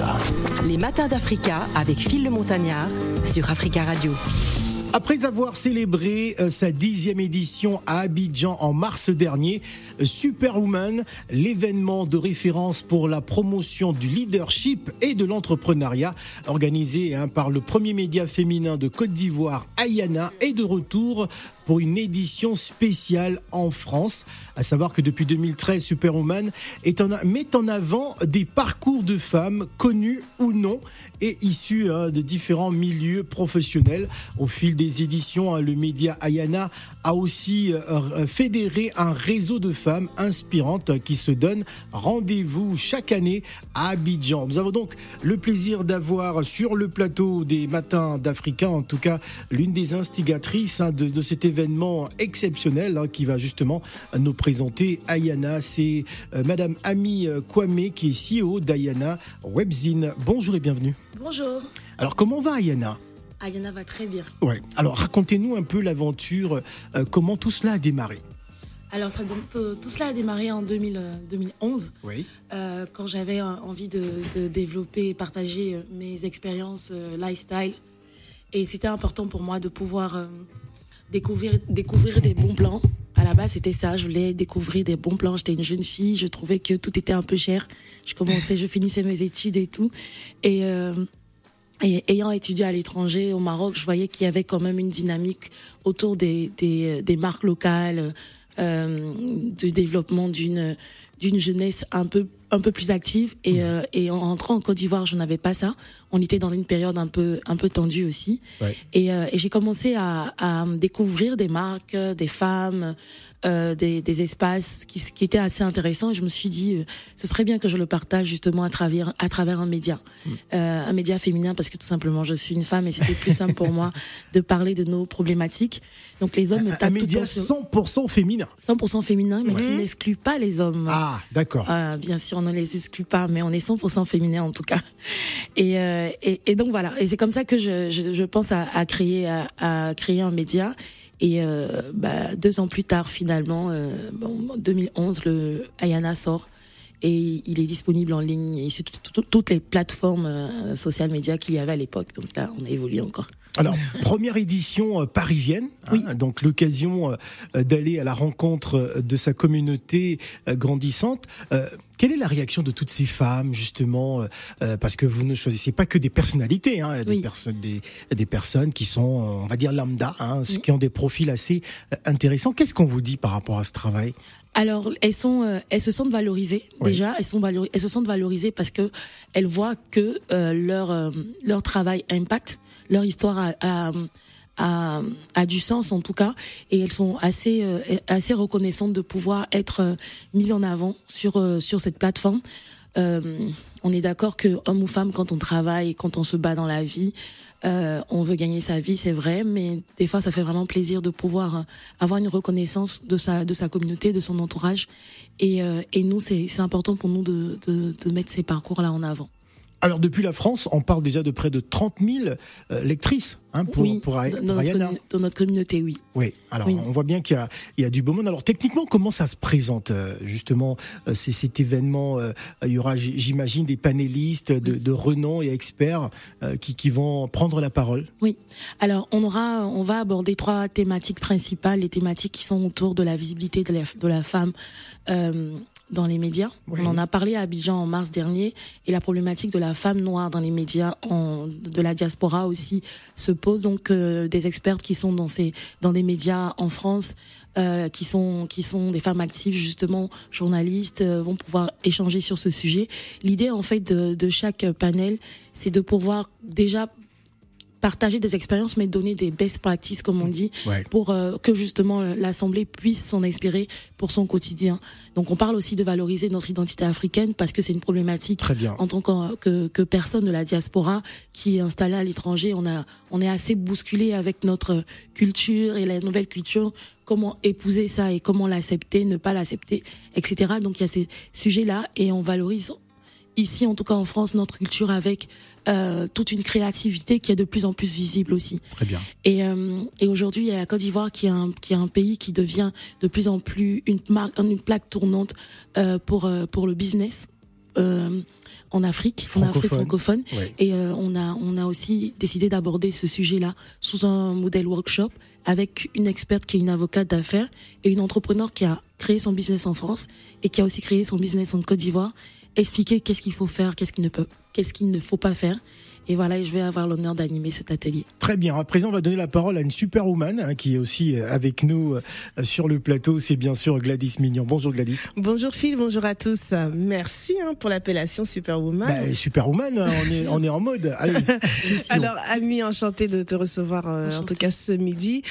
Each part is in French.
Africa. Les matins d'Africa avec Phil le Montagnard sur Africa Radio. Après avoir célébré euh, sa dixième édition à Abidjan en mars dernier, euh, Superwoman, l'événement de référence pour la promotion du leadership et de l'entrepreneuriat, organisé hein, par le premier média féminin de Côte d'Ivoire, Ayana, est de retour pour une édition spéciale en France. À savoir que depuis 2013, Superwoman est en, met en avant des parcours de femmes connues ou non et issues hein, de différents milieux professionnels. Au fil des éditions, hein, le média Ayana a aussi euh, fédéré un réseau de femmes inspirantes qui se donnent rendez-vous chaque année à Abidjan. Nous avons donc le plaisir d'avoir sur le plateau des Matins d'Africa, en tout cas l'une des instigatrices hein, de, de cet événement événement exceptionnel hein, qui va justement nous présenter Ayana. C'est euh, Madame Ami euh, Kwame qui est CEO d'Ayana Webzine. Bonjour et bienvenue. Bonjour. Alors comment va Ayana? Ayana va très bien. Ouais. Alors racontez-nous un peu l'aventure, euh, comment tout cela a démarré. Alors ça, tout, tout, cela a démarré en 2000, 2011, oui. euh, quand j'avais envie de, de, développer et partager mes expériences euh, lifestyle. Et c'était important pour moi de pouvoir euh, découvrir, découvrir des bons plans. À la base, c'était ça. Je voulais découvrir des bons plans. J'étais une jeune fille. Je trouvais que tout était un peu cher. Je commençais, je finissais mes études et tout. Et, euh, ayant étudié à l'étranger, au Maroc, je voyais qu'il y avait quand même une dynamique autour des, des, marques locales, euh, du développement d'une jeunesse un peu un peu plus active et, euh, et en rentrant en Côte d'Ivoire je n'avais pas ça. On était dans une période un peu un peu tendue aussi. Ouais. et, euh, et j'ai commencé à, à découvrir des marques des femmes euh, des, des espaces qui, qui étaient assez intéressants. Et je me suis dit ce serait bien que je le partage justement à travers à travers un média. Euh, un média féminin parce que tout simplement je suis une femme et c'était plus simple pour moi de parler de nos problématiques. Donc les hommes me Un, un média temps sur- 100% féminin. 100% féminin, mais qui n'exclut pas les hommes. Ah, d'accord. Euh, bien sûr, on ne les exclut pas, mais on est 100% féminin en tout cas. Et, euh, et, donc voilà, et c'est comme ça que je, pense à, créer un média. Et euh, bah, deux ans plus tard, finalement, euh, en 2011, le Ayana sort et il est disponible en ligne sur tout- tout- toutes les plateformes euh, social médias qu'il y avait à l'époque. Donc là, on a évolué encore. Alors, première édition euh, parisienne, hein, Oui. donc l'occasion euh, d'aller à la rencontre de sa communauté grandissante. Euh, quelle est la réaction de toutes ces femmes, justement, euh, parce que vous ne choisissez pas que des personnalités, hein, des, Oui. perso- des, des personnes qui sont, on va dire, lambda, hein, qui ont des profils assez intéressants. Qu'est-ce qu'on vous dit par rapport à ce travail? Alors, elles sont, euh, elles se sentent valorisées Oui. déjà. Elles sont valori- elles se sentent valorisées parce que elles voient que euh, leur euh, leur travail impacte, leur histoire a, a, a, a du sens en tout cas, et elles sont assez euh, assez reconnaissantes de pouvoir être mises en avant sur sur cette plateforme. On est d'accord que homme ou femme, quand on travaille, quand on se bat dans la vie, euh, on veut gagner sa vie, c'est vrai, mais des fois, ça fait vraiment plaisir de pouvoir euh, avoir une reconnaissance de sa de sa communauté, de son entourage, et, euh, et nous, c'est important pour nous de, de de mettre ces parcours là en avant. Alors, depuis la France, on parle déjà de près de 30 000 euh, lectrices hein, pour, oui, pour, dans, pour notre, Ayana. commu- dans notre communauté, oui. Oui, alors Oui. on voit bien qu'il y a, il y a du beau monde. Alors techniquement, comment ça se présente euh, justement euh, cet événement Il y aura, j'imagine, des panélistes de, de renom et experts qui, qui vont prendre la parole. Oui. Alors, on aura, on va aborder trois thématiques principales, les thématiques qui sont autour de la visibilité de la, de la femme euh, dans les médias. Oui. On en a parlé à Abidjan en mars dernier, et la problématique de la femme noire dans les médias, en, de la diaspora aussi, se pose. Donc, euh, des expertes qui sont dans ces, dans des médias en France. euh, qui sont qui sont des femmes actives justement journalistes euh, vont pouvoir échanger sur ce sujet. L'idée en fait de, de chaque panel, c'est de pouvoir déjà partager des expériences, mais donner des best practices, comme on dit, Ouais. pour euh, que justement l'Assemblée puisse s'en inspirer pour son quotidien. Donc on parle aussi de valoriser notre identité africaine parce que c'est une problématique Très bien. en tant que, que, que personne de la diaspora qui est installée à l'étranger. On, a, on est assez bousculé avec notre culture et la nouvelle culture. Comment épouser ça et comment l'accepter, ne pas l'accepter, etc. Donc il y a ces sujets-là et on valorise ici, en tout cas en France, notre culture avec euh, toute une créativité qui est de plus en plus visible aussi. Très bien. Et, euh, et aujourd'hui, il y a la Côte d'Ivoire qui est un qui est un pays qui devient de plus en plus une marque, une plaque tournante euh, pour pour le business. En Afrique, en Afrique francophone. Et on a on a aussi décidé d'aborder ce sujet-là sous un modèle workshop avec une experte qui est une avocate d'affaires et une entrepreneur qui a créé son business en France et qui a aussi créé son business en Côte d'Ivoire. Expliquer qu'est-ce qu'il faut faire, qu'est-ce qu'il ne peut, qu'est-ce qu'il ne faut pas faire et voilà, je vais avoir l'honneur d'animer cet atelier. Très bien. À présent, on va donner la parole à une superwoman hein, qui est aussi euh, avec nous euh, sur le plateau. C'est bien sûr Gladys Mignon. Bonjour Gladys. Bonjour Phil, bonjour à tous. Merci hein, pour l'appellation superwoman. Ben, superwoman, hein, on est, on est en mode. Allez, Alors, Ami, enchanté de te recevoir euh, en tout cas ce midi.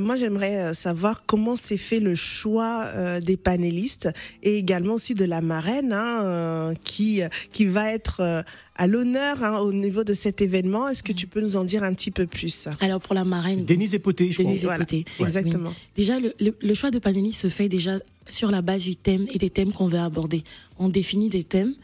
moi, j'aimerais savoir comment s'est fait le choix des panélistes et également aussi de la marraine hein, qui, qui va être à l'honneur hein, au niveau de cet événement. Est-ce que tu peux nous en dire un petit peu plus? Alors pour la marraine, Denise Epoté, je Denise Epoté, exactement. Déjà, le, choix de panélistes se fait déjà sur la base du thème et des thèmes qu'on veut aborder. On définit des thèmes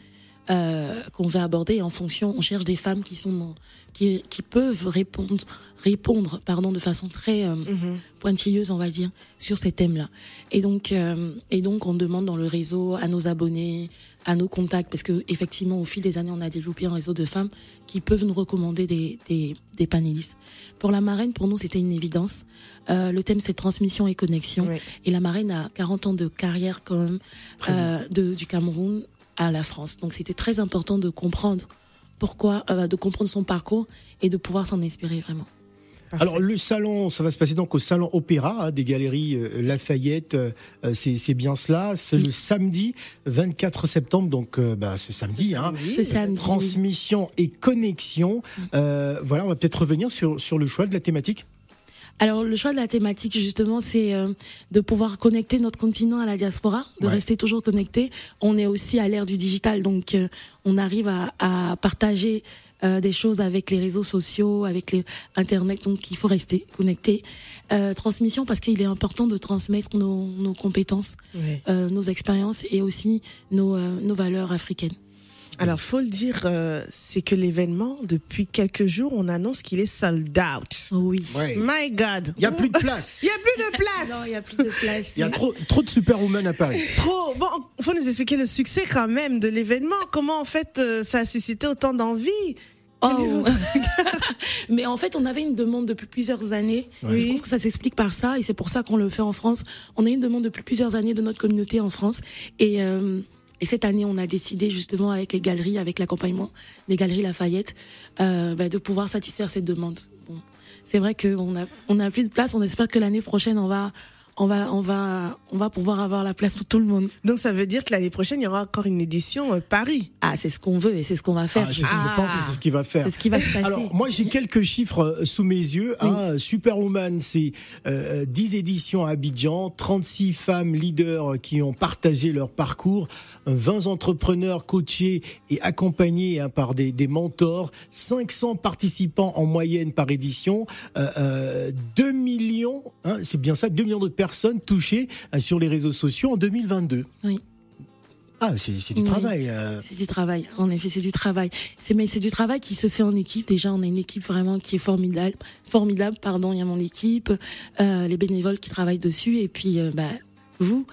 euh, qu'on veut aborder et en fonction, on cherche des femmes qui sont qui, qui peuvent répondre répondre pardon de façon très euh, mhm. pointilleuse on va dire sur ces thèmes-là. Et donc euh, et donc on demande dans le réseau à nos abonnés, à nos contacts parce que effectivement au fil des années on a développé un réseau de femmes qui peuvent nous recommander des, des, des panélistes. Pour la marraine pour nous c'était une évidence. Euh, le thème c'est transmission et connexion et la marraine a 40 ans de carrière quand même euh, de, du Cameroun à la France. Donc c'était très important de comprendre pourquoi, euh, de comprendre son parcours et de pouvoir s'en inspirer vraiment. Alors le salon, ça va se passer donc au salon Opéra hein, des Galeries euh, Lafayette. Euh, c'est bien cela. C'est le samedi 24 septembre, donc bah, ce samedi. Hein, ce samedi. Transmission et connexion. voilà, on va peut-être revenir sur sur le choix de la thématique. Alors le choix de la thématique justement, c'est de pouvoir connecter notre continent à la diaspora, de rester toujours connecté. On est aussi à l'ère du digital, donc on arrive à, à partager euh, des choses avec les réseaux sociaux, avec les Internet, donc il faut rester connecté. Euh, transmission parce qu'il est important de transmettre nos, nos compétences, euh, nos expériences et aussi nos, euh, nos valeurs africaines. Alors, faut le dire, euh, c'est que l'événement, depuis quelques jours, on annonce qu'il est sold out. Oui. My God. Il y a plus de place. Il y a plus de place. non, il y a plus de place. Il y a trop, trop de superwoman à Paris. Trop. Bon, faut nous expliquer le succès quand même de l'événement. Comment en fait euh, ça a suscité autant d'envie? Oh. Mais en fait, on avait une demande depuis plusieurs années. Je pense que ça s'explique par ça, et c'est pour ça qu'on le fait en France. On a une demande depuis plusieurs années de notre communauté en France, et euh, et cette année, on a décidé justement avec les galeries, avec l'accompagnement des galeries Lafayette, euh, bah, de pouvoir satisfaire cette demande. Bon, c'est vrai qu'on a on a plus de place. On espère que l'année prochaine, on va on va, on va, on va pouvoir avoir la place pour tout le monde. Donc ça veut dire que l'année prochaine, il y aura encore une édition euh, Paris. Ah, c'est ce qu'on veut et c'est ce qu'on va faire. Ah, je, pense que c'est ce qui va faire. C'est ce qui va se passer. Alors moi, j'ai quelques chiffres euh, sous mes yeux. Hein. Superwoman, c'est euh, 10 éditions à Abidjan, 36 femmes leaders qui ont partagé leur parcours, 20 entrepreneurs coachés et accompagnés hein, par des, des, mentors, 500 participants en moyenne par édition, euh, 2 euh, millions, hein, c'est bien ça, 2 millions de personnes personnes touchées euh, sur les réseaux sociaux en 2022. Oui. Ah, c'est du travail. Euh. C'est du travail. En effet, c'est du travail. Mais c'est du travail qui se fait en équipe. Déjà, on a une équipe vraiment qui est formidable. Formidable, pardon. Il y a mon équipe, euh, les bénévoles qui travaillent dessus, et puis bah, vous,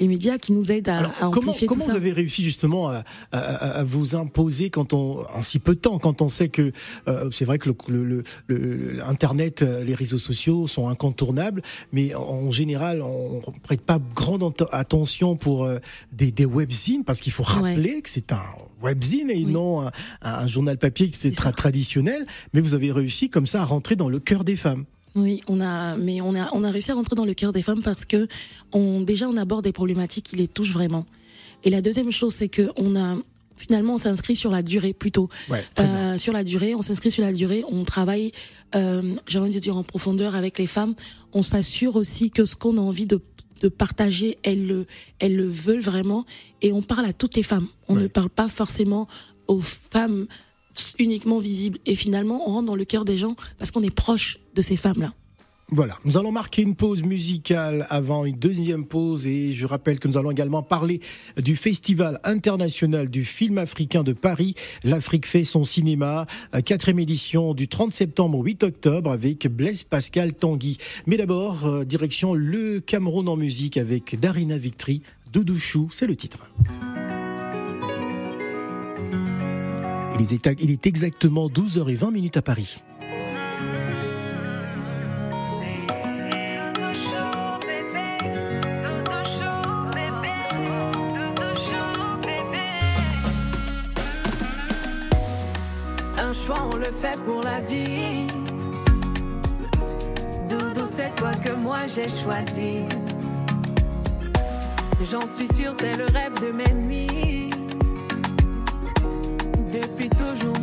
les médias qui nous aident à, Alors, à comment, comment vous avez réussi justement à, à, à, vous imposer quand on en si peu de temps, quand on sait que euh, c'est vrai que le, le, le, Internet, euh, les réseaux sociaux sont incontournables, mais en, général on prête pas grande attention pour euh, des, des webzines parce qu'il faut rappeler que c'est un webzine et non un, un, journal papier qui était très traditionnel. Mais vous avez réussi comme ça à rentrer dans le cœur des femmes. Oui, on a, mais on a, on a réussi à rentrer dans le cœur des femmes parce que on, déjà on aborde des problématiques qui les touchent vraiment. Et la deuxième chose, c'est que on a, finalement, on s'inscrit sur la durée plutôt. euh, sur la durée, on s'inscrit sur la durée, on travaille, euh, j'ai envie de dire en profondeur avec les femmes. On s'assure aussi que ce qu'on a envie de, de partager, elles le, elles le veulent vraiment. Et on parle à toutes les femmes. On ne parle pas forcément aux femmes uniquement visible. Et finalement, on rentre dans le cœur des gens parce qu'on est proche de ces femmes-là. Voilà, nous allons marquer une pause musicale avant une deuxième pause et je rappelle que nous allons également parler du Festival international du film africain de Paris. L'Afrique fait son cinéma, quatrième édition du 30 septembre au 8 octobre avec Blaise Pascal Tanguy. Mais d'abord, euh, direction le Cameroun en musique avec Darina Victory, Doudou Chou, c'est le titre. Il est exactement 12h20 minutes à Paris. Un choix, on le fait pour la vie. Doudou, c'est toi que moi j'ai choisi. J'en suis sûre, t'es le rêve de mes nuits. Depuis toujours,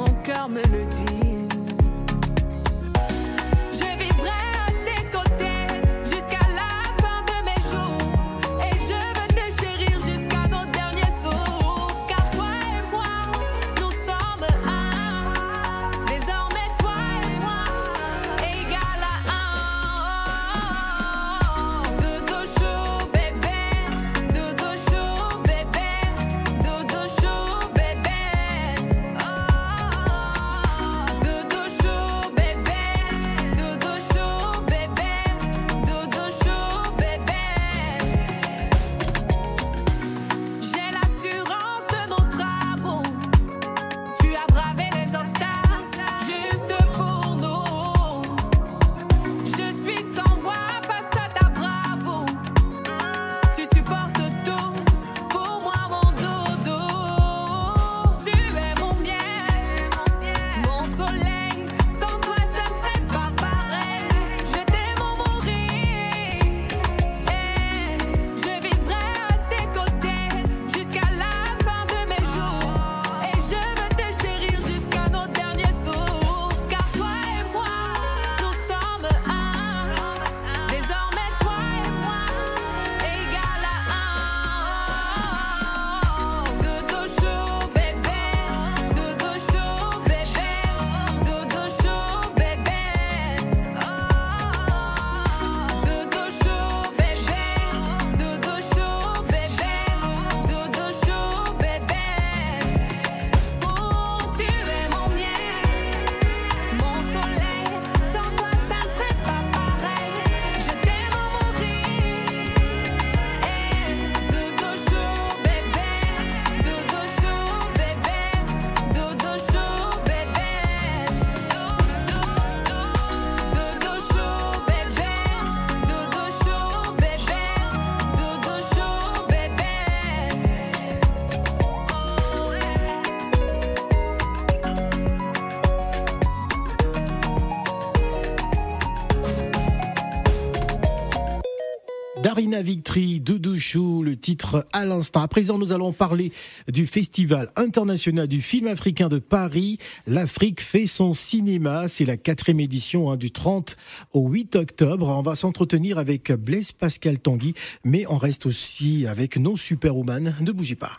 Darina Victory, Doudouchou, le titre à l'instant. À présent, nous allons parler du Festival international du film africain de Paris. L'Afrique fait son cinéma. C'est la quatrième édition hein, du 30 au 8 octobre. On va s'entretenir avec Blaise Pascal Tanguy, mais on reste aussi avec nos superwoman. Ne bougez pas.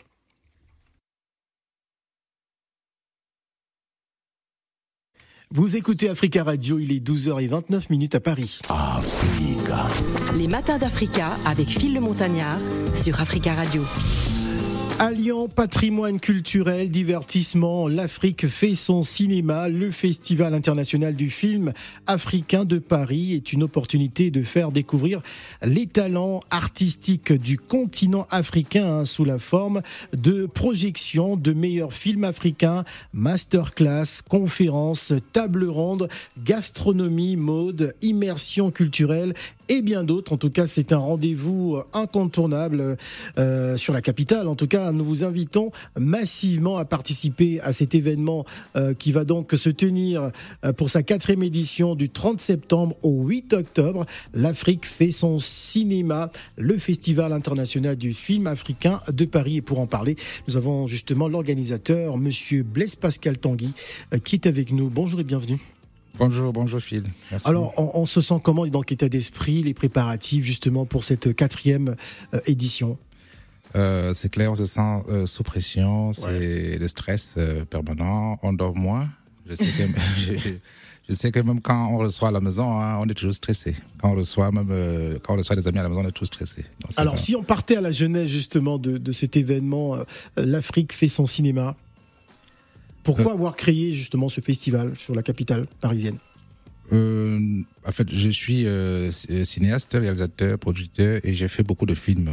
Vous écoutez Africa Radio, il est 12h29 minutes à Paris. Africa. Les matins d'Africa avec Phil le Montagnard sur Africa Radio. Alliant patrimoine culturel, divertissement, l'Afrique fait son cinéma. Le Festival international du film africain de Paris est une opportunité de faire découvrir les talents artistiques du continent africain hein, sous la forme de projections de meilleurs films africains, masterclass, conférences, tables rondes, gastronomie, mode, immersion culturelle et bien d'autres. En tout cas, c'est un rendez-vous incontournable euh, sur la capitale. En tout cas, nous vous invitons massivement à participer à cet événement euh, qui va donc se tenir euh, pour sa quatrième édition du 30 septembre au 8 octobre. L'Afrique fait son cinéma, le Festival international du film africain de Paris. Et pour en parler, nous avons justement l'organisateur, Monsieur Blaise Pascal Tanguy, qui est avec nous. Bonjour et bienvenue. Bonjour, bonjour Phil. Alors, on, se sent comment dans l'état d'esprit, les préparatifs justement pour cette quatrième euh, édition? Euh, C'est clair, on se sent euh, sous pression, c'est le stress permanent, on dort moins. Je sais, que, je, sais, que, même quand on reçoit à la maison, hein, on est toujours stressé. Quand on reçoit même quand on reçoit des amis à la maison, on est toujours stressé. Alors, si on partait à la jeunesse justement de, de cet événement, l'Afrique fait son cinéma. Pourquoi euh. avoir créé justement ce festival sur la capitale parisienne? Euh, en fait, je suis euh, cinéaste, réalisateur, producteur et j'ai fait beaucoup de films.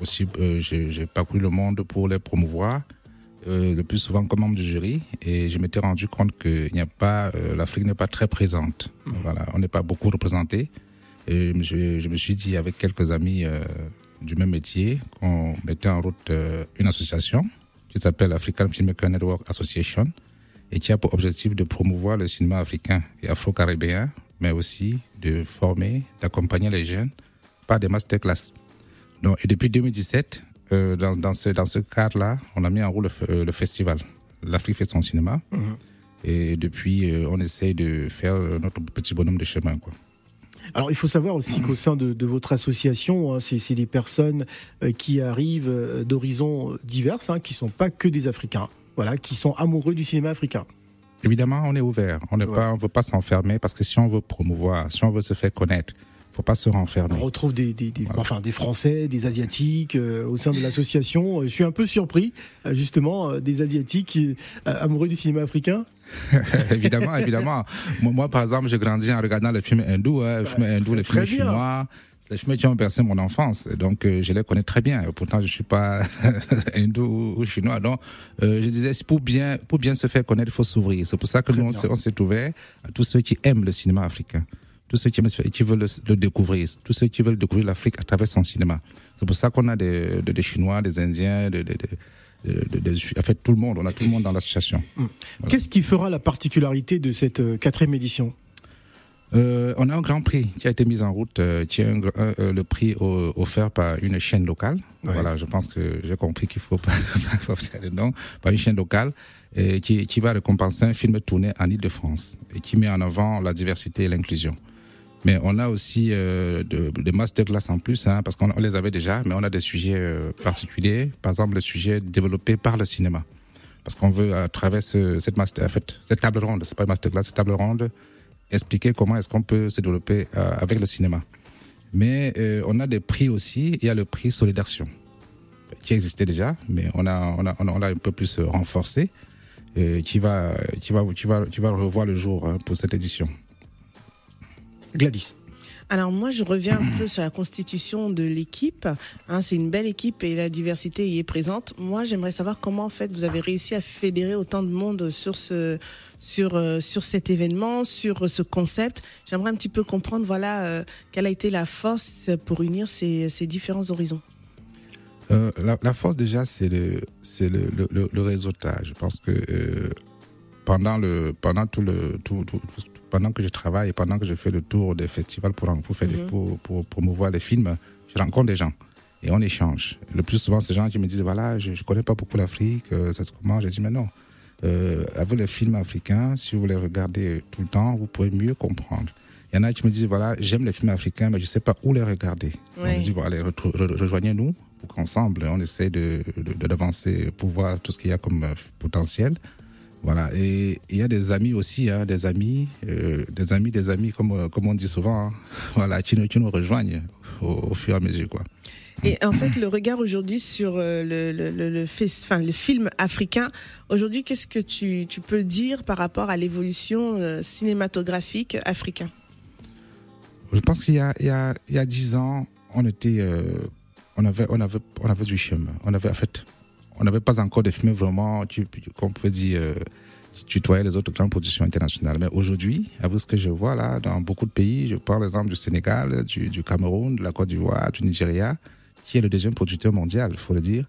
Aussi, j'ai parcouru le monde pour les promouvoir. le plus souvent comme membre du jury, et je m'étais rendu compte que n'y a pas, l'Afrique n'est pas très présente. Mmh. Voilà, on n'est pas beaucoup représenté. Et je, je, me suis dit avec quelques amis du même métier qu'on mettait en route une association qui s'appelle African Filmmaker Network Association et qui a pour objectif de promouvoir le cinéma africain et afro-caribéen, mais aussi de former, d'accompagner les jeunes par des masterclass. Donc, et depuis 2017, euh, dans, dans, ce, dans ce cadre-là, on a mis en route le, le festival. L'Afrique fait son cinéma. Mhm. Et depuis, euh, on essaie de faire notre petit bonhomme de chemin. Quoi. Alors il faut savoir aussi qu'au sein de, de, votre association, hein, c'est des personnes euh, qui arrivent euh, d'horizons divers, hein, qui ne sont pas que des Africains, voilà, qui sont amoureux du cinéma africain. Évidemment, on est ouvert. On ne ouais. veut pas s'enfermer parce que si on veut promouvoir, si on veut se faire connaître, faut pas se renfermer. On retrouve des, des, des enfin, des Français, des Asiatiques euh, au sein de l'association. Je suis un peu surpris, justement, des Asiatiques amoureux du cinéma africain. évidemment, évidemment. Moi, par exemple, j'ai grandi en regardant les films hindous, hein, les films hindous, les films chinois. Les films qui ont percé mon enfance, donc euh, je les connais très bien. Pourtant, je suis pas hindou ou chinois. Donc, euh, je disais, pour bien, pour bien se faire connaître, il faut s'ouvrir. C'est pour ça que nous, on s'est ouvert à tous ceux qui aiment le cinéma africain, tous ceux qui, qui veulent le, le, découvrir, tous ceux qui veulent découvrir l'Afrique à travers son cinéma. C'est pour ça qu'on a des, des, des, Chinois, des Indiens, des, de, de, en fait, tout le monde, on a tout le monde dans l'association. Voilà. Qu'est-ce qui fera la particularité de cette euh, quatrième édition? Euh, on a un grand prix qui a été mis en route, euh, qui est un, euh, le prix au, offert par une chaîne locale. Ouais. Voilà, je pense que j'ai compris qu'il faut pas faire le nom, par une chaîne locale et qui, qui va récompenser un film tourné en Ile-de-France et qui met en avant la diversité et l'inclusion. Mais on a aussi euh, de, de masterclass en plus, hein, parce qu'on les avait déjà, mais on a des sujets euh, particuliers. Par exemple, le sujet développé par le cinéma. Parce qu'on veut, à travers ce, cette, master, en fait, cette table ronde, c'est pas une masterclass, cette table ronde, expliquer comment est-ce qu'on peut se développer euh, avec le cinéma. Mais euh, on a des prix aussi. Il y a le prix Solidartion, qui existait déjà, mais on a, on a, on a un peu plus renforcé, euh, qui, va, qui, va, qui, va, qui va revoir le jour hein, pour cette édition. Gladys. Alors moi, je reviens un peu sur la constitution de l'équipe. Hein, c'est une belle équipe et la diversité y est présente. Moi, j'aimerais savoir comment en fait vous avez réussi à fédérer autant de monde sur ce sur euh, sur cet événement, sur ce concept. J'aimerais un petit peu comprendre, voilà, euh, quelle a été la force pour unir ces, ces différents horizons. Euh, la, la, force déjà, c'est le c'est le, le, le, réseautage. Je pense que euh, pendant le pendant tout le tout, tout, tout pendant que je travaille et pendant que je fais le tour des festivals pour, pour, faire des, pour, pour, promouvoir les films, je rencontre des gens et on échange. Le plus souvent, ces gens qui me disent voilà, je ne connais pas beaucoup l'Afrique, euh, ça se comment? Je dis mais non. Euh, avec les films africains, si vous les regardez tout le temps, vous pourrez mieux comprendre. Il y en a qui me disent voilà, j'aime les films africains, mais je ne sais pas où les regarder. Oui. On me dit bon, allez, re re rejoignez-nous pour qu'ensemble, on essaie d'avancer de, de, pour voir tout ce qu'il y a comme potentiel. Voilà, et il y a des amis aussi, hein, des amis, euh, des amis, des amis, comme, comme on dit souvent, hein, voilà, qui nous, qui nous rejoignent au, au, fur et à mesure. Quoi. Et en fait, le regard aujourd'hui sur euh, le, le, le, le, enfin, le film africain, aujourd'hui, qu'est-ce que tu, tu, peux dire par rapport à l'évolution euh, cinématographique africaine Je pense qu'il y a, il y, a, il y a dix ans, on était, euh, on avait, on avait, on avait du chemin. On avait, en fait, on n'avait pas encore de films vraiment qu'on peut dire euh, tutoyer les autres grandes productions internationales. Mais aujourd'hui, avec ce que je vois là, dans beaucoup de pays, je parle exemple du Sénégal, du, du Cameroun, de la Côte d'Ivoire, du Nigeria, qui est le deuxième producteur mondial, il faut le dire,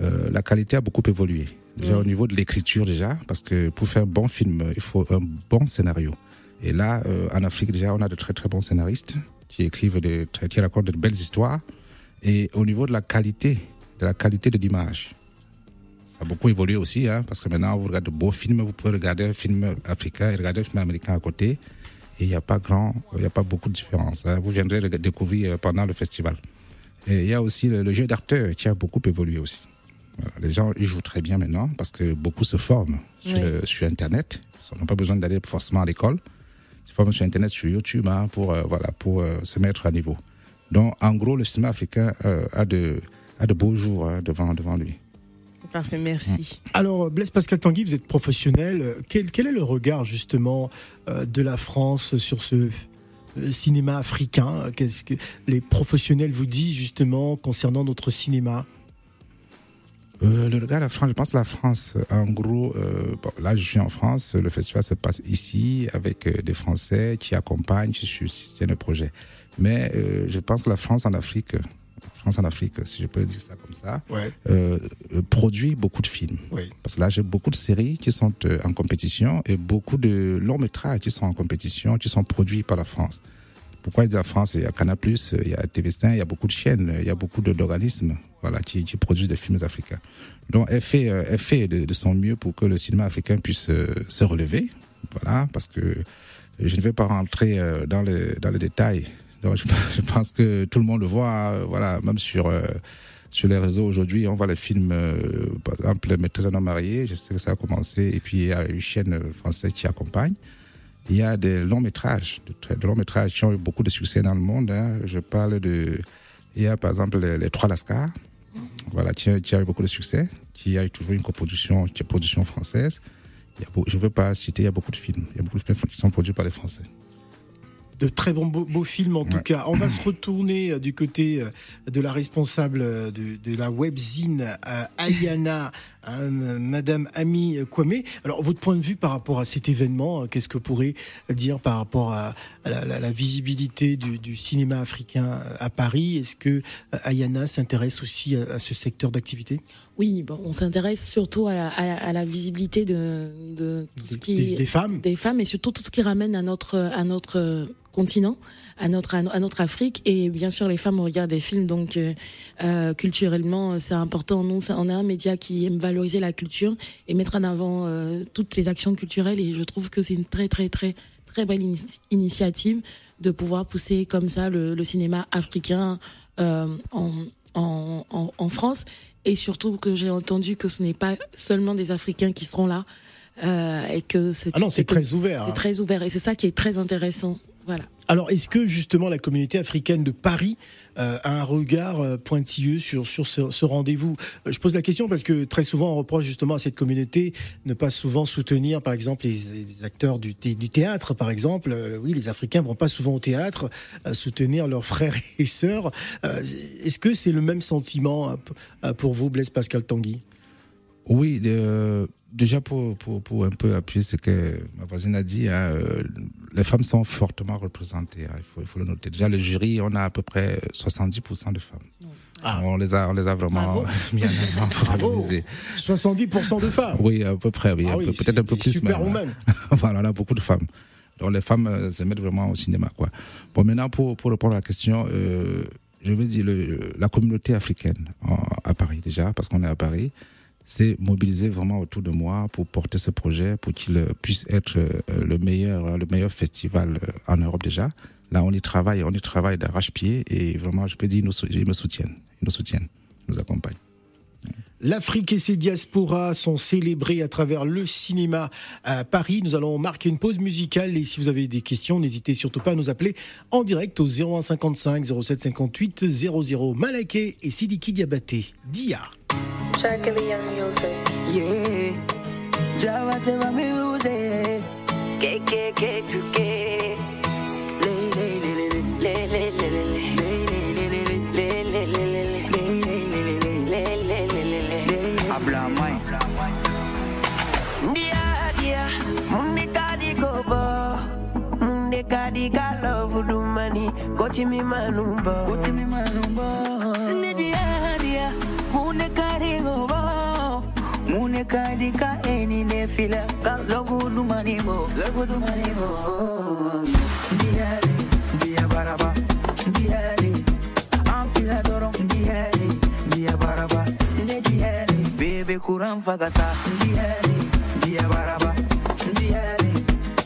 euh, la qualité a beaucoup évolué. Déjà mmh. au niveau de l'écriture déjà, parce que pour faire un bon film, il faut un bon scénario. Et là, euh, en Afrique déjà, on a de très très bons scénaristes qui écrivent, de, qui racontent de belles histoires. Et au niveau de la qualité, de la qualité de l'image, ça a beaucoup évolué aussi, hein, parce que maintenant, vous regardez de beaux films, vous pouvez regarder un film africain et regarder un film américain à côté. Et il n'y a pas grand, il n'y a pas beaucoup de différence. Hein. Vous viendrez le découvrir pendant le festival. Et il y a aussi le, le jeu d'acteur qui a beaucoup évolué aussi. Voilà, les gens, ils jouent très bien maintenant parce que beaucoup se forment oui. le, sur Internet. Ils n'ont pas besoin d'aller forcément à l'école. Ils se forment sur Internet, sur YouTube, hein, pour, euh, voilà, pour euh, se mettre à niveau. Donc, en gros, le cinéma africain euh, a, de, a de beaux jours hein, devant, devant lui. Parfait, merci. Alors, Blaise Pascal Tanguy, vous êtes professionnel. Quel, quel est le regard justement euh, de la France sur ce euh, cinéma africain? Qu'est-ce que les professionnels vous disent justement concernant notre cinéma? Euh, le regard de la France, je pense que la France, en gros, euh, bon, là je suis en France, le festival se passe ici avec euh, des Français qui accompagnent, qui soutiennent le projet. Mais euh, je pense que la France en Afrique, France en Afrique, si je peux dire ça comme ça, Ouais. euh, produit beaucoup de films. Parce que là, j'ai beaucoup de séries qui sont euh, en compétition et beaucoup de longs métrages qui sont en compétition, qui sont produits par la France. Pourquoi il dit la France? Il y a Canal+, il y a TV5, il y a beaucoup de chaînes, il y a beaucoup d'organismes voilà, qui, qui produisent des films africains. Donc, elle fait, euh, elle fait de, de son mieux pour que le cinéma africain puisse se relever. Voilà, parce que je ne vais pas rentrer dans les, dans les détails. Je, pense que tout le monde le voit, euh, voilà, même sur... euh, sur les réseaux aujourd'hui, on voit les films, euh, par exemple, Maîtresse d'un homme marié, je sais que ça a commencé, et puis il y a une chaîne française qui accompagne. Il y a des longs métrages, de, de longs métrages qui ont eu beaucoup de succès dans le monde. hein. Je parle de, il y a par exemple les, Trois Lascars, voilà, qui qui a eu beaucoup de succès, qui a eu toujours une coproduction, qui est production française. Je ne veux pas citer, il y a beaucoup de films, il y a beaucoup de films qui sont produits par les Français. De très bons beaux, beaux films en tout cas. On va se retourner euh, du côté euh, de la responsable euh, de, de la webzine Ayana, hein, Madame Ami Kwame. Alors votre point de vue par rapport à cet événement, euh, qu'est-ce que vous pourrez dire par rapport à, à la, la- la visibilité du, du cinéma africain euh, à Paris? Est-ce que euh, Ayana s'intéresse aussi à, à ce secteur d'activité? Oui, bon, on s'intéresse surtout à la, à visibilité de, de tout ce qui des- des femmes? des femmes et surtout tout ce qui ramène à notre à notre continent, à notre à notre Afrique et bien sûr les femmes regardent des films donc euh, culturellement c'est important. Nous on est un média qui aime valoriser la culture et mettre en avant euh, toutes les actions culturelles et je trouve que c'est une très très très très belle ini- initiative de pouvoir pousser comme ça le, le cinéma africain euh, en, en, en, en France et surtout que j'ai entendu que ce n'est pas seulement des Africains qui seront là euh, et que c'est Ah non, c'est très ouvert. c'est hein. très ouvert et c'est ça qui est très intéressant. Voilà. Alors, est-ce que justement la communauté africaine de Paris euh, a un regard euh, pointilleux sur, sur ce, ce rendez-vous? Euh, Je pose la question parce que très souvent on reproche justement à cette communauté ne pas souvent soutenir, par exemple, les, les acteurs du, du théâtre, par exemple. Euh, oui, les Africains vont pas souvent au théâtre soutenir leurs frères et sœurs. Est-ce que c'est le même sentiment pour vous, Blaise Pascal Tanguy? Oui, euh, déjà pour, pour, pour un peu appuyer ce que ma voisine a dit, hein, euh, les femmes sont fortement représentées, hein, il, faut, il faut le noter. Déjà, le jury, on a à peu près 70% de femmes. Ah. On, les a, on les a vraiment Bravo. mis en avant pour valoriser. 70% de femmes Oui, à peu près, oui, Ah oui, peut-être un peu plus. même, hein. Voilà, on a beaucoup de femmes. Donc les femmes euh, se mettent vraiment au cinéma. Quoi. Bon, maintenant, pour, pour répondre à la question, euh, je veux dire, le, la communauté africaine en- à Paris déjà, parce qu'on est à Paris, s'est mobilisée vraiment autour de moi pour porter ce projet, pour qu'il euh, puisse être euh, le meilleur, euh, le meilleur festival euh, en Europe déjà. Là, on y travaille, on y travaille d'arrache-pied et vraiment, je peux dire, ils, ils me soutiennent, ils nous soutiennent, ils nous accompagnent. L'Afrique et ses diasporas sont célébrées à travers le cinéma à Paris. Nous allons marquer une pause musicale et si vous avez des questions, n'hésitez surtout pas à nous appeler en direct au 0155 0758 00 Malaké et Sidiki Diabaté. Dia. Circular music. Yeah. Java Java music. KKK to K. Hablamos. Dia dia, mundi kadi kobo, mundi kadi kalau vudu mani, kochi mi manumbo, kochi mi manumbo. Kadika eni nefile Ka logu dumanimo Logu dumanimo Diyali Diya baraba Diyali Amfila doron Diyali Diya baraba Ne diyali Bebe kuran fagasa Diyali Diya baraba Diyali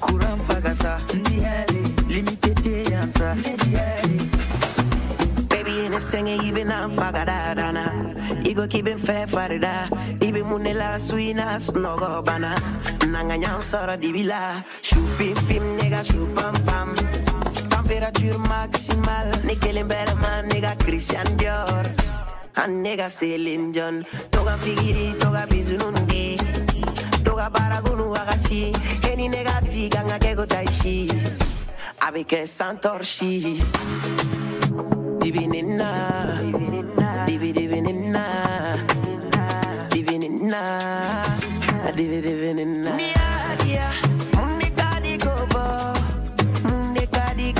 Kuran fagasa Diyali Limitete yansa Ne diyali Baby in the singing even I'm fagadadana igo kibin fɛ farida i be mun ne la suina sunɔgɔ bana nanga ɲa sɔrɔ dibi la su pimpim ne ka su pampam temperature maximal. Ne kelen bɛrɛma ne christian dior. An ne ka selin jon figiri toga bizunundi toga ge to ka baaragunu wagasi keni ne ka fi kan ka kɛ taisi a be kɛ san torsi dibi nin na dibi in now. Living in now. I live living in now. Kadi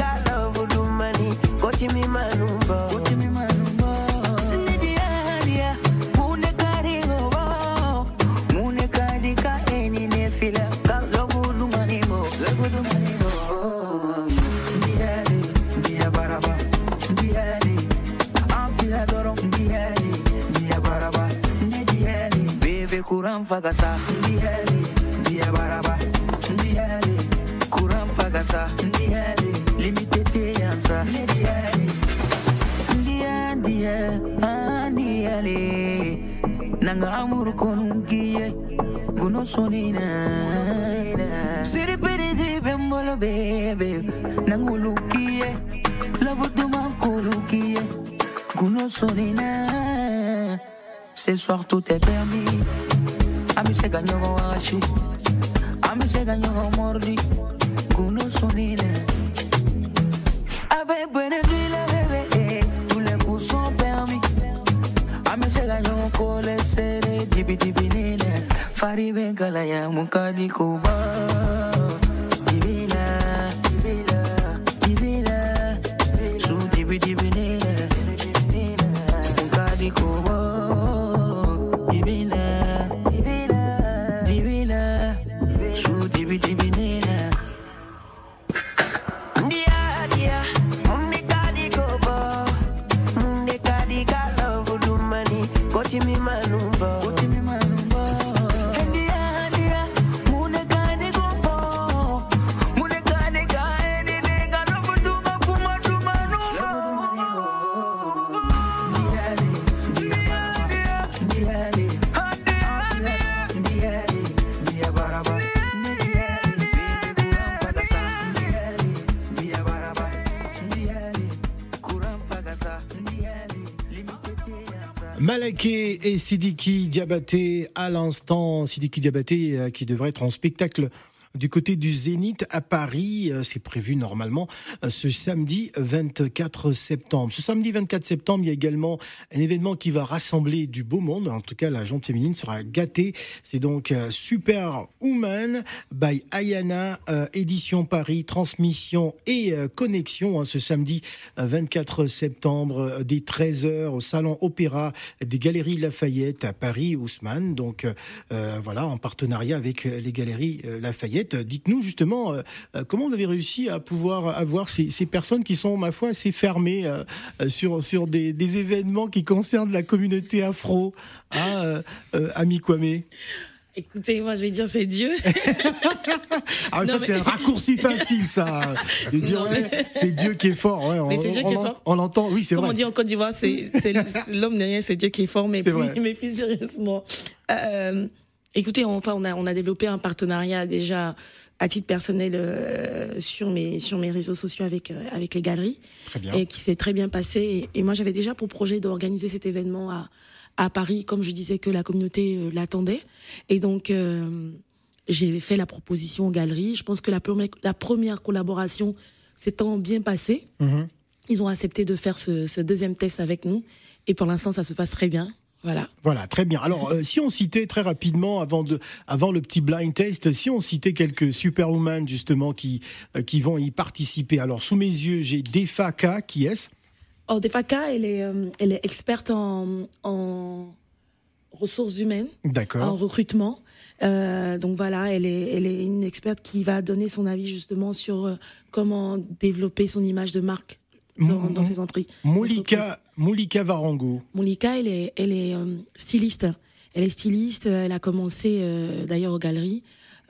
koti mi manumbo. Kuram fagasa dia baraba Dieli, kuram fagasa te yansa ah dieli Nanga Siri bembolo bebe Ce soir tout est permis amiseka nyogo washi. Amiseka nyogo mordi. Kuno sonile. Abe buena tuile bebe eh. tule kuson permi amiseka nyogo kole sere dibi dibi nile. Faribe kalaya mukadi kuba. Et Sidiki Diabaté à l'instant. Sidiki Diabaté euh, qui devrait être en spectacle du côté du Zénith à Paris. Euh, C'est prévu normalement euh, ce samedi 24 septembre. Ce samedi 24 septembre, il y a également un événement qui va rassembler du beau monde. En tout cas, la jante féminine sera gâtée. C'est donc euh, Super Woman by Ayana, édition Paris, transmission et connexion hein, ce samedi euh, 24 septembre dès 13h au Salon Opéra des Galeries Lafayette à Paris, Ousmane. Donc voilà, en partenariat avec les Galeries euh, Dites-nous justement euh, euh, comment vous avez réussi à pouvoir avoir ces, ces personnes qui sont, ma foi, assez fermées euh, sur, sur des, des événements qui concernent la communauté afro. Hein, Ami Kwame? Écoutez, moi je vais dire c'est Dieu. Ah, Non, ça, mais- c'est un raccourci facile, ça. De dire, Non, ouais, c'est Dieu qui est fort. Ouais, on, Mais c'est Dieu qui est on- fort. on l'entend, oui, c'est Comme vrai. on dit en Côte d'Ivoire, c'est c'est- l'homme rien, c'est Dieu qui est fort, mais plus, mais plus sérieusement. Euh, écoutez, enfin, on a, on a développé un partenariat déjà à titre personnel euh, sur mes sur mes réseaux sociaux avec euh, avec les galeries Très bien. et qui s'est très bien passé. Et, et moi, j'avais déjà pour projet d'organiser cet événement à à Paris, comme je disais que la communauté euh, l'attendait. Et donc j'ai fait la proposition aux galeries. Je pense que la première la première collaboration s'étant bien passée. Mhm. Ils ont accepté de faire ce, ce deuxième test avec nous. Et pour l'instant, ça se passe très bien. Voilà. Voilà, très bien. Alors, euh, si on citait très rapidement, avant, de, avant le petit blind test, si on citait quelques superwoman justement qui, euh, qui vont y participer. Alors, sous mes yeux, j'ai Defaka, qui est-ce? Oh, Defaka, elle est, euh, elle est experte en, en ressources humaines, en recrutement. Euh, donc voilà, elle est, elle est une experte qui va donner son avis justement sur euh, comment développer son image de marque dans, dans ses entreprises. Varango. Monica, elle est, elle est euh, styliste. Elle est styliste. Elle a commencé euh, d'ailleurs aux galeries.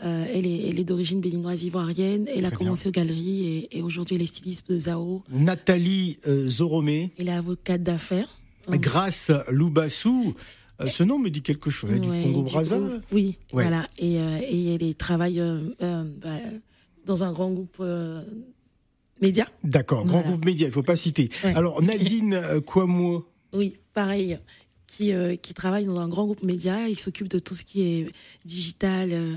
Euh, elle est, elle est d'origine béninoise ivoirienne. Elle a commencé aux galeries et, et aujourd'hui elle est styliste de Zao. Nathalie euh, Zoromé. Elle est avocate d'affaires. Grâce Loubassou. Euh, ce nom me dit quelque chose. Ouais, du Congo Brazza. Oui, Ouais. voilà. Et, euh, et elle travaille euh, euh, bah, dans un grand groupe euh, média. D'accord, grand Voilà. groupe média, il faut pas citer. Ouais. Alors, Nadine euh, Kouamouo. Oui, pareil. Qui, euh, qui travaille dans un grand groupe média. Il s'occupe de tout ce qui est digital, euh,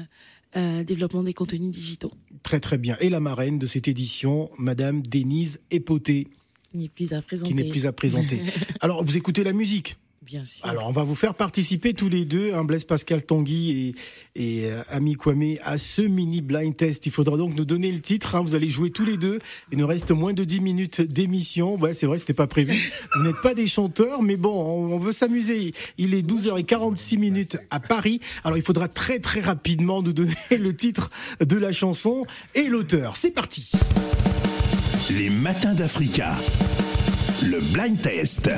euh, développement des contenus digitaux. Très très bien. Et la marraine de cette édition, Madame Denise Époté, Qui n'est plus à présenter. qui n'est plus à présenter. Alors, vous écoutez la musique? Bien sûr. Alors, on va vous faire participer tous les deux, hein, Blaise Pascal Tanguy et, et euh, Ami Kwame, à ce mini blind test. Il faudra donc nous donner le titre. hein. Vous allez jouer tous les deux. Il nous reste moins de 10 minutes d'émission. Ouais, c'est vrai, c'était pas prévu. Vous n'êtes pas des chanteurs, mais bon, on, on veut s'amuser. Il est 12h46 minutes à Paris. Alors, il faudra très très rapidement nous donner le titre de la chanson et l'auteur. C'est parti. Les matins d'Africa. Le blind test.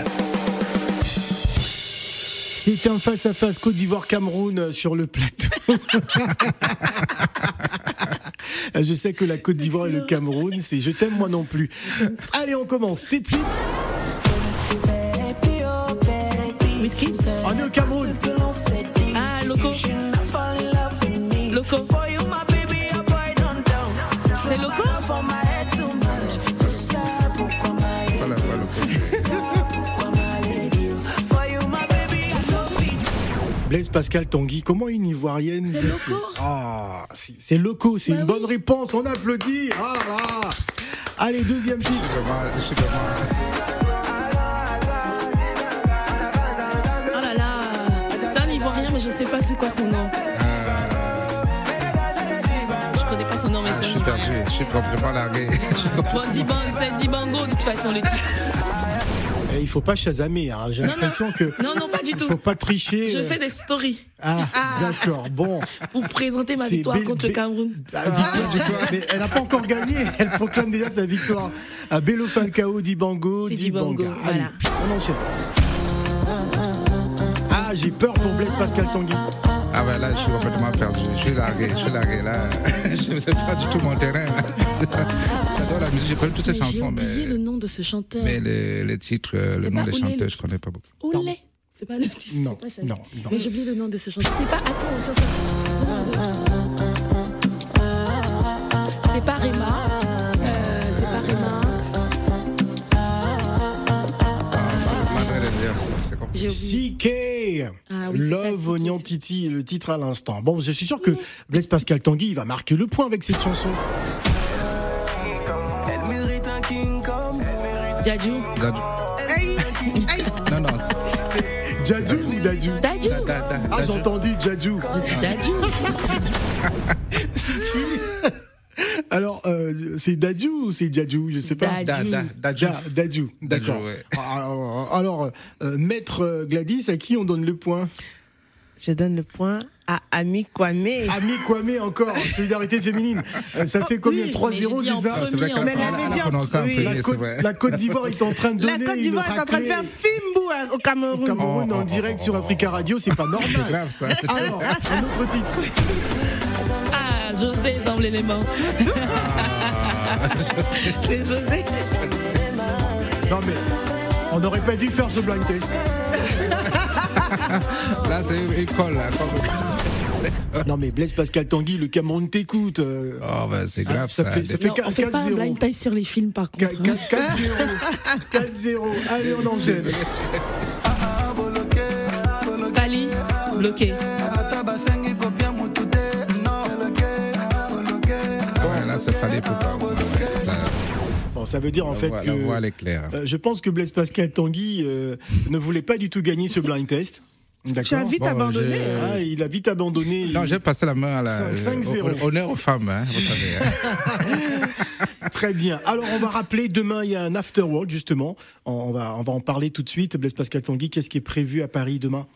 C'est un face-à-face Côte d'Ivoire-Cameroun sur le plateau. Je sais que la Côte d'Ivoire et le Cameroun, c'est je t'aime moi non plus. Allez, on commence. T'es. Whisky On est au Cameroun. Ah, Loco. Loco. Blaise Pascal Tanguy, comment une Ivoirienne C'est Loco Ah, c'est loco, c'est Bah une oui. bonne réponse. On applaudit. Ah là là. Allez, deuxième titre. Oh là là. C'est un Ivoirien, mais je sais pas c'est quoi son nom. Je connais pas son nom, mais Ah, c'est je suis perdu, je suis complètement largué. Bon, Diban, c'est Dibango, de toute façon, le titre. Eh, il faut pas chasamer. hein. J'ai l'impression que Non, non, pas du tout. faut pas tricher. Je euh. fais des stories Ah, d'accord. Bon. pour présenter ma victoire Bé- contre le Cameroun. Ah, victoire, victoire. Mais elle n'a pas encore gagné. Elle proclame déjà sa victoire. À Bello Falcao, Dibango, Dibanga. Allez, voilà. on enchaîne. Ah, j'ai peur pour Blaise Pascal Tanguy. Ah ouais, là, je suis complètement perdu. Je suis largué, je suis largué. Là, je ne sais pas du tout mon terrain. J'adore la musique, je connais toutes ces Mais J'ai chansons, oublié le mais, nom de ce chanteur. mais les, les titres, euh, le nom des chanteurs, le je connais pas beaucoup. Oulé. C'est pas le titre. Non, c'est pas ça. non, non. Mais j'ai oublié le nom de ce chanteur. C'est pas. Attends, attends, attends. C'est pas Rema. C'est- compliqué. Oublié. CK Ah oui, ça, Love Oignon c'est- Titi, le titre à l'instant. Bon, je suis sûr que Blaise Pascal Tanguy il va marquer le point avec cette chanson. Jadju. Dadju. Non, non. Jadju ou Dadju Dadju. Da- da- da- Ah, j'ai entendu Jadju. Dadju. Alors, euh, c'est Dadju ou c'est Jadju Je sais pas. Dadju. Da- da- Dadju. Da- Dadju, d'accord. Dadju, ouais. Alors, alors, euh, maître Gladys, à qui on donne le point? Je donne le point à Ami Kwame. Ami Kwame encore, solidarité féminine. Euh, ça fait combien Oui, 3-0, mais j'ai dit en c'est ça? Ah, c'est la en c'est Côte, vrai. la Côte d'Ivoire est en train de donner La Côte d'Ivoire est en train de faire Fimbu hein, au au Cameroun. Cameroun Oh, en oh, direct oh, sur Africa Radio, c'est pas C'est normal. grave, ça. Alors, un autre titre. Ah, José semble l'élément. C'est José. Non mais, on n'aurait pas dû faire ce blind test. Là, c'est colle. là, Non mais Blaise Pascal Tanguy, le Cameroun t'écoute. euh, Oh, ben, c'est grave, ça ça. fait- ça fait Non, on fait pas un 4-0. blind tie sur les films par contre. hein. 4-0. 4-0. Allez, on enchaîne. Kali, bloqué. C'est fallait pour pas. Ça- Bon, ça veut dire en la fait voie- que. La voie, elle est claire. euh, je pense que Blaise Pascal Tanguy euh, ne voulait pas du tout gagner ce blind test. Tu as vite Bon, abandonné. Ah, il a vite abandonné. Non, j'ai passé la main à la. Cinq- cinq euh, zéro. au- Honneur aux femmes, hein, vous savez. hein. Très bien. Alors, on va rappeler, demain, il y a un after work, justement. On on va, on va en parler tout de suite. Blaise Pascal Tanguy, qu'est-ce qui est prévu à Paris demain?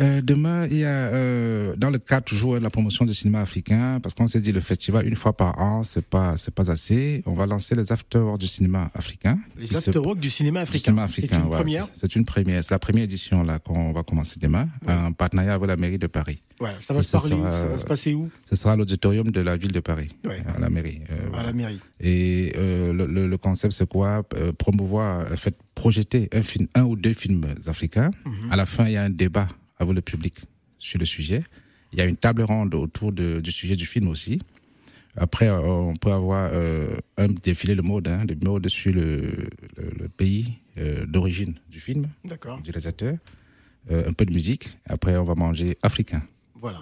Euh, demain, il y a, euh, dans le cadre toujours de la promotion du cinéma africain, parce qu'on s'est dit le festival une fois par an, c'est pas, c'est pas assez. On va lancer les after du cinéma africain. Les Qui se- after work du cinéma africain. C'est une première. c'est- une première. C'est la première édition là qu'on va commencer demain, en partenariat avec la mairie de Paris. Ouais, ça va Ça, se parler où? Ça va se passer où? Ce sera à l'auditorium de la ville de Paris, Ouais. à la mairie. euh, À la mairie. Et euh, le, le- le concept, c'est quoi? Euh, Promouvoir, euh, fait projeter un film, un ou deux films africains. Mhm. À la fin, il y a un débat avec le public sur le sujet. Il y a une table ronde autour de- du sujet du film aussi. Après, euh, on peut avoir euh, un défilé de mode, hein, de mode sur le, le- le pays euh, d'origine du film, du réalisateur. Euh, un peu de musique. Après, on va manger africain. Voilà.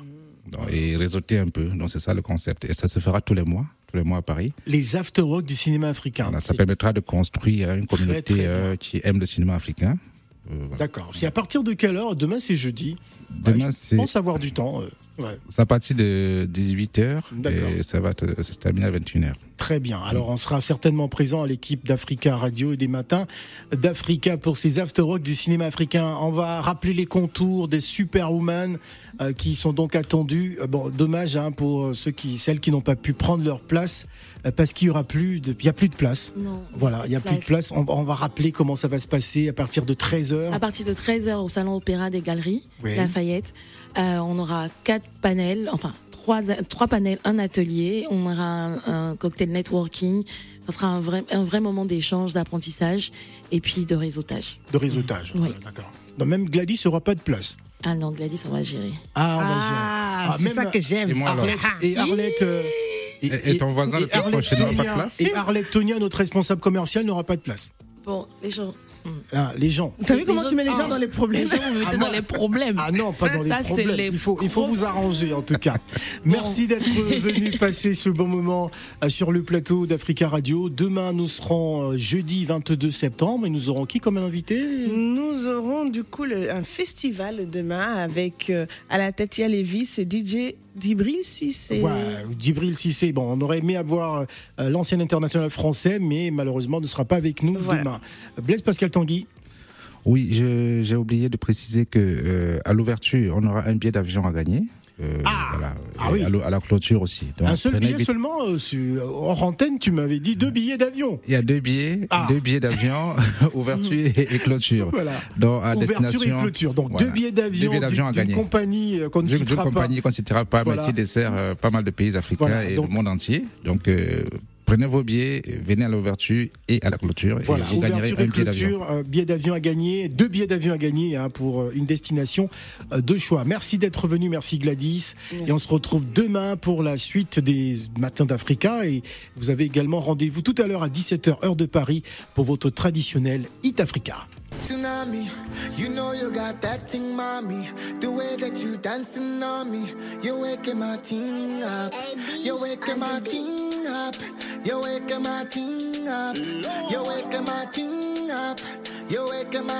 Donc, et réseauter un peu. Donc, c'est ça le concept. Et ça se fera tous les mois, tous les mois à Paris. Les after work du cinéma africain. Voilà, ça permettra de construire une communauté très qui aime le cinéma africain. D'accord. C'est à partir de quelle heure? Demain, c'est jeudi. Demain, c'est Je pense avoir du temps. Euh, ouais. c'est à partir de 18h D'accord. et ça va te- ça se termine à 21h. Très bien. Alors, on sera certainement présent à l'équipe d'Africa Radio et des matins d'Africa pour ces after-rock du cinéma africain. On va rappeler les contours des Superwoman euh, qui sont donc attendus. Euh, bon, dommage hein, pour ceux qui, celles qui n'ont pas pu prendre leur place euh, parce qu'il y aura plus de, il y a plus de place. Non. Voilà, il y a plus de place. On, on va rappeler comment ça va se passer à partir de 13 h À partir de 13h au Salon Opéra des Galeries, Oui. Lafayette, euh, on aura quatre panels, enfin trois, trois panels, un atelier, on aura un, un cocktail networking. Ça sera un vrai, un vrai moment d'échange, d'apprentissage et puis de réseautage. de réseautage. Oui. Voilà, D'accord. Non, même Gladys n'aura pas de place. Ah non, Gladys, on va gérer. Ah, on va Ah, gérer. Ah, c'est même ça que j'aime. Et moi, alors Arlette, et Arlette. euh, Et- et ton voisin, le plus Arlette proche, n'aura pas de Tonia- place Et Arlette Tonia, notre responsable commercial, n'aura pas de place. Bon, les gens. Ah, les gens. T'as vu comment Les tu mets les gens- dans les problèmes Les gens, vous mettez Ah, dans les problèmes. Ah non, pas dans les Ça, c'est problèmes. les Il faut, il faut vous arranger en tout cas. Merci d'être venu passer ce bon moment euh, sur le plateau d'Africa Radio. Demain, nous serons euh, jeudi 22 septembre et nous aurons qui comme invité? Nous aurons du coup le- un festival demain avec euh, à la tête Lévis et DJ Dibril si c'est. Ouais, Djibril Cissé. Bon, on aurait aimé avoir euh, l'ancien international français, mais malheureusement ne sera pas avec nous Voilà. demain. Blaise Pascal Tanguy. Oui, j'ai oublié de préciser que euh, à l'ouverture, on aura un billet d'avion à gagner. Euh, Ah voilà. Ah oui. à, la clôture aussi. Donc, Un seul billet vite- seulement euh, sur- Hors antenne, tu m'avais dit deux billets d'avion. Il y a deux billets, Ah. deux billets d'avion, ouverture et, et clôture. Voilà. Donc, à Ouverture destination. et clôture. Donc voilà. deux billets Deux d'avion billets d'avion d'une à d'une gagner. compagnie euh, qu'on ne citera pas. compagnie qu'on ne citera pas, mais qui dessert euh, pas mal de pays africains et donc- le monde entier. Donc, euh, prenez vos billets, venez à l'ouverture et à la clôture. Voilà, et vous gagnerez un billet d'avion. clôture, euh, billet d'avion à gagner, deux billets d'avion à gagner hein, pour euh, une destination euh, de choix. Merci d'être venu, merci Gladys. Et on se retrouve demain pour la suite des Matins d'Africa. Et vous avez également rendez-vous tout à l'heure à 17h heure de Paris pour votre traditionnel Hit Africa. Tsunami, you know you got that thing, mommy. The way that you dancing on me, you're waking my team up. You're waking my team up. You're waking my team up. You're waking my team up. You're waking my